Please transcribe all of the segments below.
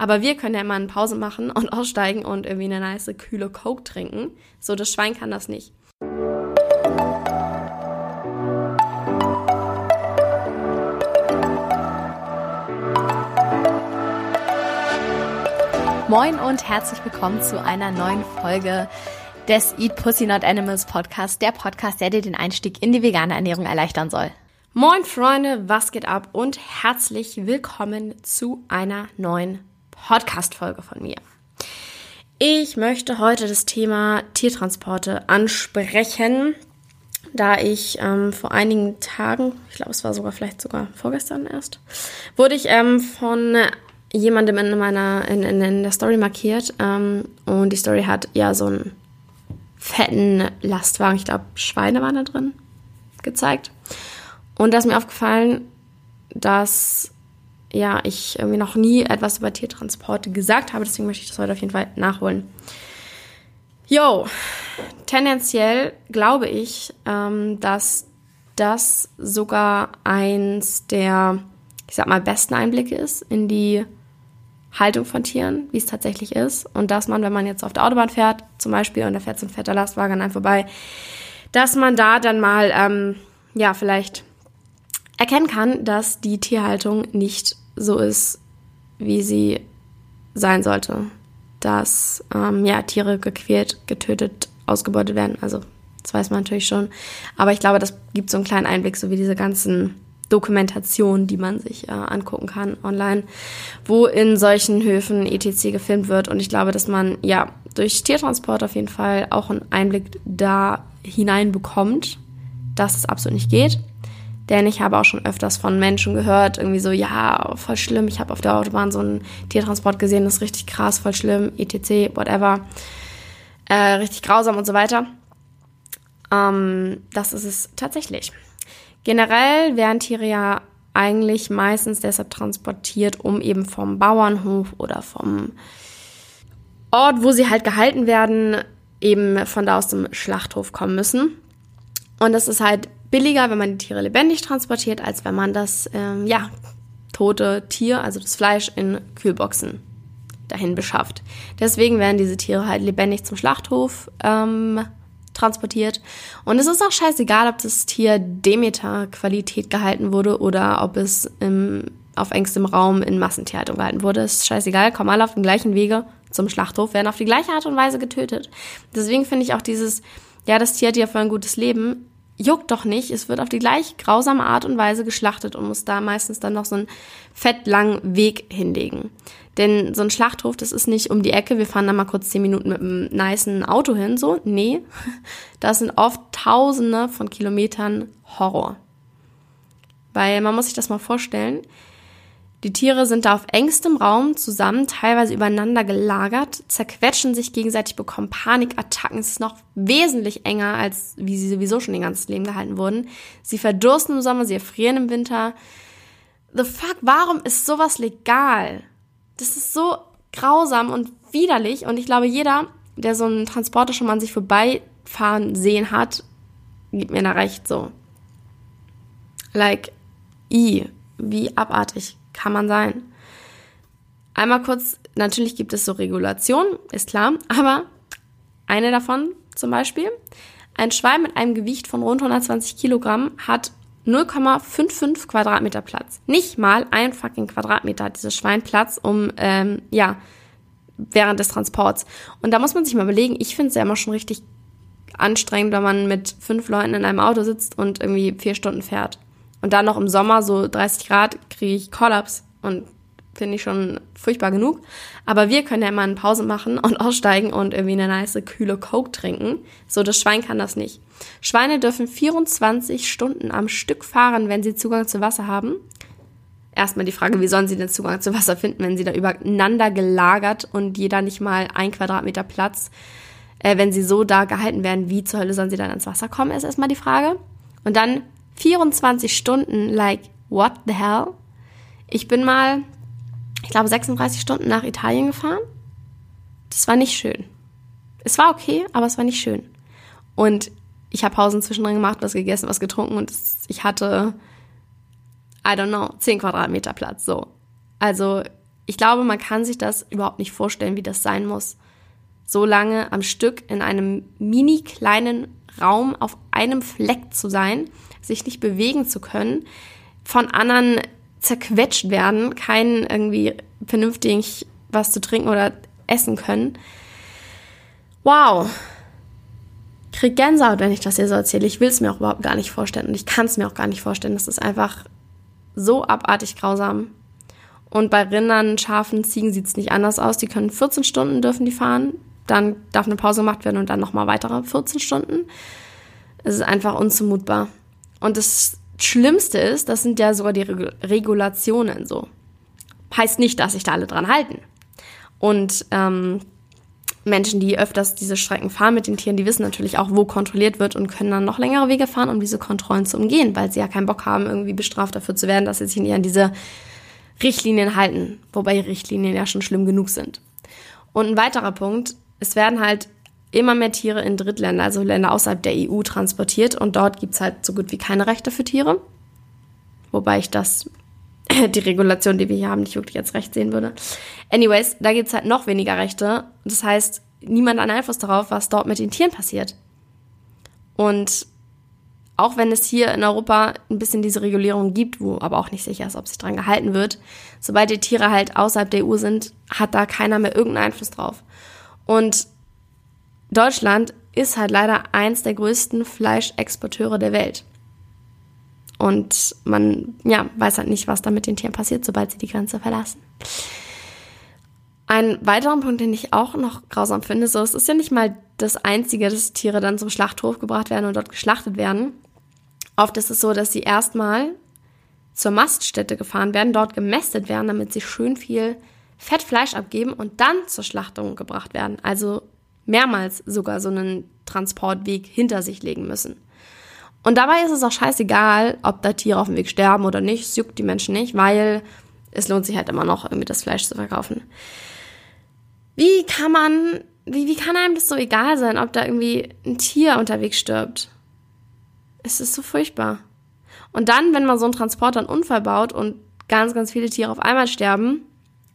Aber wir können ja immer eine Pause machen und aussteigen und irgendwie eine nice, kühle Coke trinken. So, das Schwein kann das nicht. Moin und herzlich willkommen zu einer neuen Folge des Eat Pussy Not Animals Podcast, der Podcast, der dir den Einstieg in die vegane Ernährung erleichtern soll. Moin Freunde, was geht ab und herzlich willkommen zu einer neuen Podcast-Folge von mir. Ich möchte heute das Thema Tiertransporte ansprechen, da ich ähm, vor einigen Tagen, ich glaube, es war sogar vielleicht sogar vorgestern erst, wurde ich ähm, von jemandem in meiner in, in, in der Story markiert ähm, und die Story hat ja so einen fetten Lastwagen, ich glaube Schweine waren da drin, gezeigt. Und da ist mir aufgefallen, dass ja, ich irgendwie noch nie etwas über Tiertransporte gesagt habe, deswegen möchte ich das heute auf jeden Fall nachholen. Yo, tendenziell glaube ich, ähm, dass das sogar eins der, ich sag mal, besten Einblicke ist in die Haltung von Tieren, wie es tatsächlich ist. Und dass man, wenn man jetzt auf der Autobahn fährt, zum Beispiel, und da fährt so ein fetter Lastwagen an einem vorbei, dass man da dann mal, ähm, ja, vielleicht erkennen kann, dass die Tierhaltung nicht so ist, wie sie sein sollte. Dass ähm, ja, Tiere gequält, getötet, ausgebeutet werden. Also das weiß man natürlich schon. Aber ich glaube, das gibt so einen kleinen Einblick, so wie diese ganzen Dokumentationen, die man sich äh, angucken kann online, wo in solchen Höfen etc. gefilmt wird. Und ich glaube, dass man ja durch Tiertransport auf jeden Fall auch einen Einblick da hinein bekommt, dass es absolut nicht geht. Denn ich habe auch schon öfters von Menschen gehört, irgendwie so, ja, voll schlimm, ich habe auf der Autobahn so einen Tiertransport gesehen, das ist richtig krass, voll schlimm, etc., whatever. Äh, richtig grausam und so weiter. Ähm, das ist es tatsächlich. Generell werden Tiere ja eigentlich meistens deshalb transportiert, um eben vom Bauernhof oder vom Ort, wo sie halt gehalten werden, eben von da aus dem Schlachthof kommen müssen. Und das ist halt billiger, wenn man die Tiere lebendig transportiert, als wenn man das ähm, ja, tote Tier, also das Fleisch, in Kühlboxen dahin beschafft. Deswegen werden diese Tiere halt lebendig zum Schlachthof ähm, transportiert. Und es ist auch scheißegal, ob das Tier Demeter-Qualität gehalten wurde oder ob es im, auf engstem Raum in Massentierhaltung gehalten wurde. Es ist scheißegal, kommen alle auf dem gleichen Wege zum Schlachthof, werden auf die gleiche Art und Weise getötet. Deswegen finde ich auch dieses, ja, das Tier hat ja für ein gutes Leben, juckt doch nicht. Es wird auf die gleich grausame Art und Weise geschlachtet und muss da meistens dann noch so einen fettlangen Weg hinlegen. Denn so ein Schlachthof, das ist nicht um die Ecke, wir fahren da mal kurz zehn Minuten mit einem niceen Auto hin, so. Nee, das sind oft tausende von Kilometern Horror. Weil man muss sich das mal vorstellen, die Tiere sind da auf engstem Raum zusammen, teilweise übereinander gelagert, zerquetschen sich gegenseitig, bekommen Panikattacken. Es ist noch wesentlich enger, als wie sie sowieso schon ihr ganzes Leben gehalten wurden. Sie verdursten im Sommer, sie erfrieren im Winter. The fuck, warum ist sowas legal? Das ist so grausam und widerlich. Und ich glaube, jeder, der so einen Transporter schon mal an sich vorbeifahren sehen hat, gibt mir da recht so. Like, i, wie abartig kann man sein. Einmal kurz, natürlich gibt es so Regulationen, ist klar, aber eine davon zum Beispiel, ein Schwein mit einem Gewicht von rund 120 Kilogramm hat 0,55 Quadratmeter Platz. Nicht mal ein fucking Quadratmeter hat dieses Schwein Platz, um, ähm, ja, während des Transports. Und da muss man sich mal überlegen, ich finde es ja immer schon richtig anstrengend, wenn man mit fünf Leuten in einem Auto sitzt und irgendwie vier Stunden fährt. Und dann noch im Sommer so 30 Grad kriege ich Kollaps und finde ich schon furchtbar genug. Aber wir können ja immer eine Pause machen und aussteigen und irgendwie eine nice kühle Coke trinken. So, das Schwein kann das nicht. Schweine dürfen 24 Stunden am Stück fahren, wenn sie Zugang zu Wasser haben. Erstmal die Frage, wie sollen sie denn Zugang zu Wasser finden, wenn sie da übereinander gelagert und jeder nicht mal ein Quadratmeter Platz, äh, wenn sie so da gehalten werden, wie zur Hölle sollen sie dann ans Wasser kommen, ist erstmal die Frage. Und dann 24 Stunden, like, what the hell? Ich bin mal, ich glaube, 36 Stunden nach Italien gefahren. Das war nicht schön. Es war okay, aber es war nicht schön. Und ich habe Pausen zwischendrin gemacht, was gegessen, was getrunken und ich hatte, I don't know, 10 Quadratmeter Platz, so. Also ich glaube, man kann sich das überhaupt nicht vorstellen, wie das sein muss. So lange am Stück in einem mini kleinen Raum auf einem Fleck zu sein, sich nicht bewegen zu können, von anderen zerquetscht werden, keinen irgendwie vernünftig was zu trinken oder essen können. Wow. krieg Gänsehaut, wenn ich das hier so erzähle. Ich will es mir auch überhaupt gar nicht vorstellen und ich kann es mir auch gar nicht vorstellen. Das ist einfach so abartig grausam. Und bei Rindern, Schafen, Ziegen sieht es nicht anders aus. Die können 14 Stunden dürfen die fahren. Dann darf eine Pause gemacht werden und dann nochmal weitere 14 Stunden. Es ist einfach unzumutbar. Und das Schlimmste ist, das sind ja sogar die Regulationen so. Heißt nicht, dass sich da alle dran halten. Und ähm, Menschen, die öfters diese Strecken fahren mit den Tieren, die wissen natürlich auch, wo kontrolliert wird und können dann noch längere Wege fahren, um diese Kontrollen zu umgehen, weil sie ja keinen Bock haben, irgendwie bestraft dafür zu werden, dass sie sich nicht an diese Richtlinien halten, wobei Richtlinien ja schon schlimm genug sind. Und ein weiterer Punkt, es werden halt immer mehr Tiere in Drittländer, also Länder außerhalb der EU, transportiert und dort gibt's halt so gut wie keine Rechte für Tiere. Wobei ich das, die Regulation, die wir hier haben, nicht wirklich als Recht sehen würde. Anyways, da gibt's halt noch weniger Rechte. Das heißt, niemand hat Einfluss darauf, was dort mit den Tieren passiert. Und auch wenn es hier in Europa ein bisschen diese Regulierung gibt, wo aber auch nicht sicher ist, ob sich dran gehalten wird, sobald die Tiere halt außerhalb der EU sind, hat da keiner mehr irgendeinen Einfluss drauf. Und Deutschland ist halt leider eins der größten Fleischexporteure der Welt. Und man ja, weiß halt nicht, was da mit den Tieren passiert, sobald sie die Grenze verlassen. Ein weiterer Punkt, den ich auch noch grausam finde, so es ist ja nicht mal das Einzige, dass Tiere dann zum Schlachthof gebracht werden und dort geschlachtet werden. Oft ist es so, dass sie erstmal zur Maststätte gefahren werden, dort gemästet werden, damit sie schön viel Fettfleisch abgeben und dann zur Schlachtung gebracht werden. Also mehrmals sogar so einen Transportweg hinter sich legen müssen. Und dabei ist es auch scheißegal, ob da Tiere auf dem Weg sterben oder nicht. Es juckt die Menschen nicht, weil es lohnt sich halt immer noch, irgendwie das Fleisch zu verkaufen. Wie kann man, wie, wie kann einem das so egal sein, ob da irgendwie ein Tier unterwegs stirbt? Es ist so furchtbar. Und dann, wenn man so einen Transporter einen Unfall baut und ganz, ganz viele Tiere auf einmal sterben,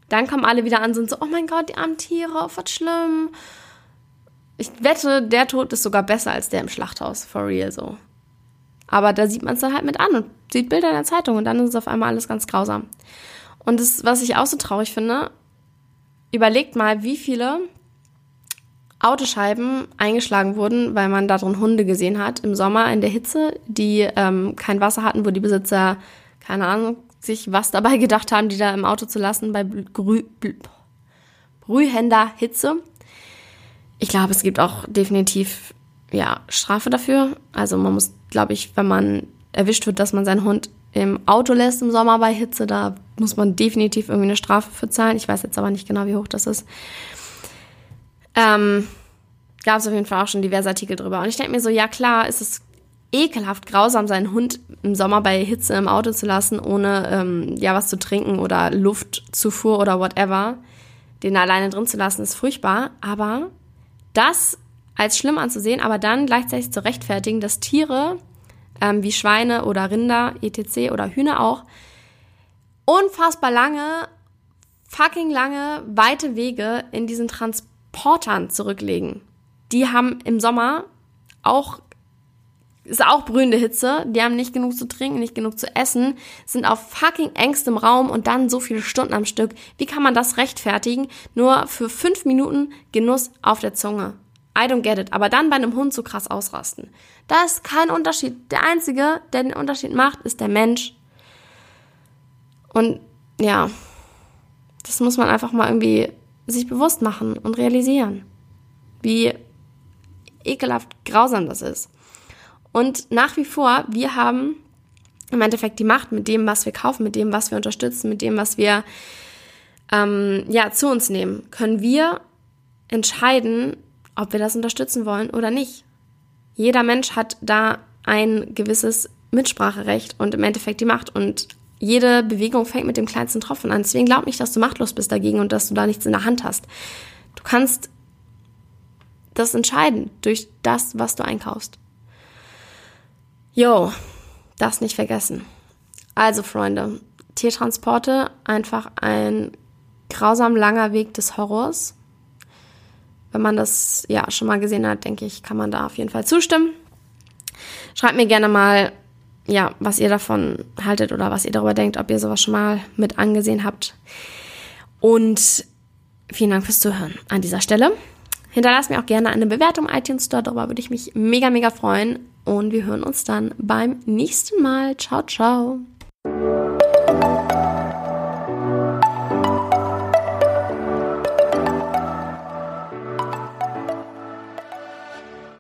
dann kommen alle wieder an und sind so, oh mein Gott, die armen Tiere, oh, was schlimm. Ich wette, der Tod ist sogar besser als der im Schlachthaus, for real so. Aber da sieht man es dann halt mit an und sieht Bilder in der Zeitung und dann ist es auf einmal alles ganz grausam. Und das, was ich auch so traurig finde, überlegt mal, wie viele Autoscheiben eingeschlagen wurden, weil man da drin Hunde gesehen hat im Sommer in der Hitze, die ähm, kein Wasser hatten, wo die Besitzer, keine Ahnung, sich was dabei gedacht haben, die da im Auto zu lassen bei Brüh, brühender Hitze. Ich glaube, es gibt auch definitiv ja, Strafe dafür. Also man muss, glaube ich, wenn man erwischt wird, dass man seinen Hund im Auto lässt im Sommer bei Hitze, da muss man definitiv irgendwie eine Strafe für zahlen. Ich weiß jetzt aber nicht genau, wie hoch das ist. Ähm, Gab es auf jeden Fall auch schon diverse Artikel drüber. Und ich denke mir so, ja klar, ist es ekelhaft grausam, seinen Hund im Sommer bei Hitze im Auto zu lassen, ohne ähm, ja was zu trinken oder Luftzufuhr oder whatever. Den alleine drin zu lassen, ist furchtbar. Aber das als schlimm anzusehen, aber dann gleichzeitig zu rechtfertigen, dass Tiere ähm, wie Schweine oder Rinder, etc. oder Hühner auch, unfassbar lange, fucking lange, weite Wege in diesen Transportern zurücklegen. Die haben im Sommer auch ist auch brühende Hitze, die haben nicht genug zu trinken, nicht genug zu essen, sind auf fucking engstem Raum und dann so viele Stunden am Stück. Wie kann man das rechtfertigen? Nur für fünf Minuten Genuss auf der Zunge. I don't get it. Aber dann bei einem Hund so krass ausrasten. Da ist kein Unterschied. Der Einzige, der den Unterschied macht, ist der Mensch. Und ja, das muss man einfach mal irgendwie sich bewusst machen und realisieren. Wie ekelhaft grausam das ist. Und nach wie vor, wir haben im Endeffekt die Macht mit dem, was wir kaufen, mit dem, was wir unterstützen, mit dem, was wir ähm, ja, zu uns nehmen, können wir entscheiden, ob wir das unterstützen wollen oder nicht. Jeder Mensch hat da ein gewisses Mitspracherecht und im Endeffekt die Macht. Und jede Bewegung fängt mit dem kleinsten Tropfen an. Deswegen glaub nicht, dass du machtlos bist dagegen und dass du da nichts in der Hand hast. Du kannst das entscheiden durch das, was du einkaufst. Jo, das nicht vergessen. Also Freunde, Tiertransporte einfach ein grausam langer Weg des Horrors. Wenn man das ja schon mal gesehen hat, denke ich, kann man da auf jeden Fall zustimmen. Schreibt mir gerne mal, ja, was ihr davon haltet oder was ihr darüber denkt, ob ihr sowas schon mal mit angesehen habt. Und vielen Dank fürs Zuhören an dieser Stelle. Hinterlasst mir auch gerne eine Bewertung im iTunes Store, darüber würde ich mich mega, mega freuen. Und wir hören uns dann beim nächsten Mal. Ciao, ciao.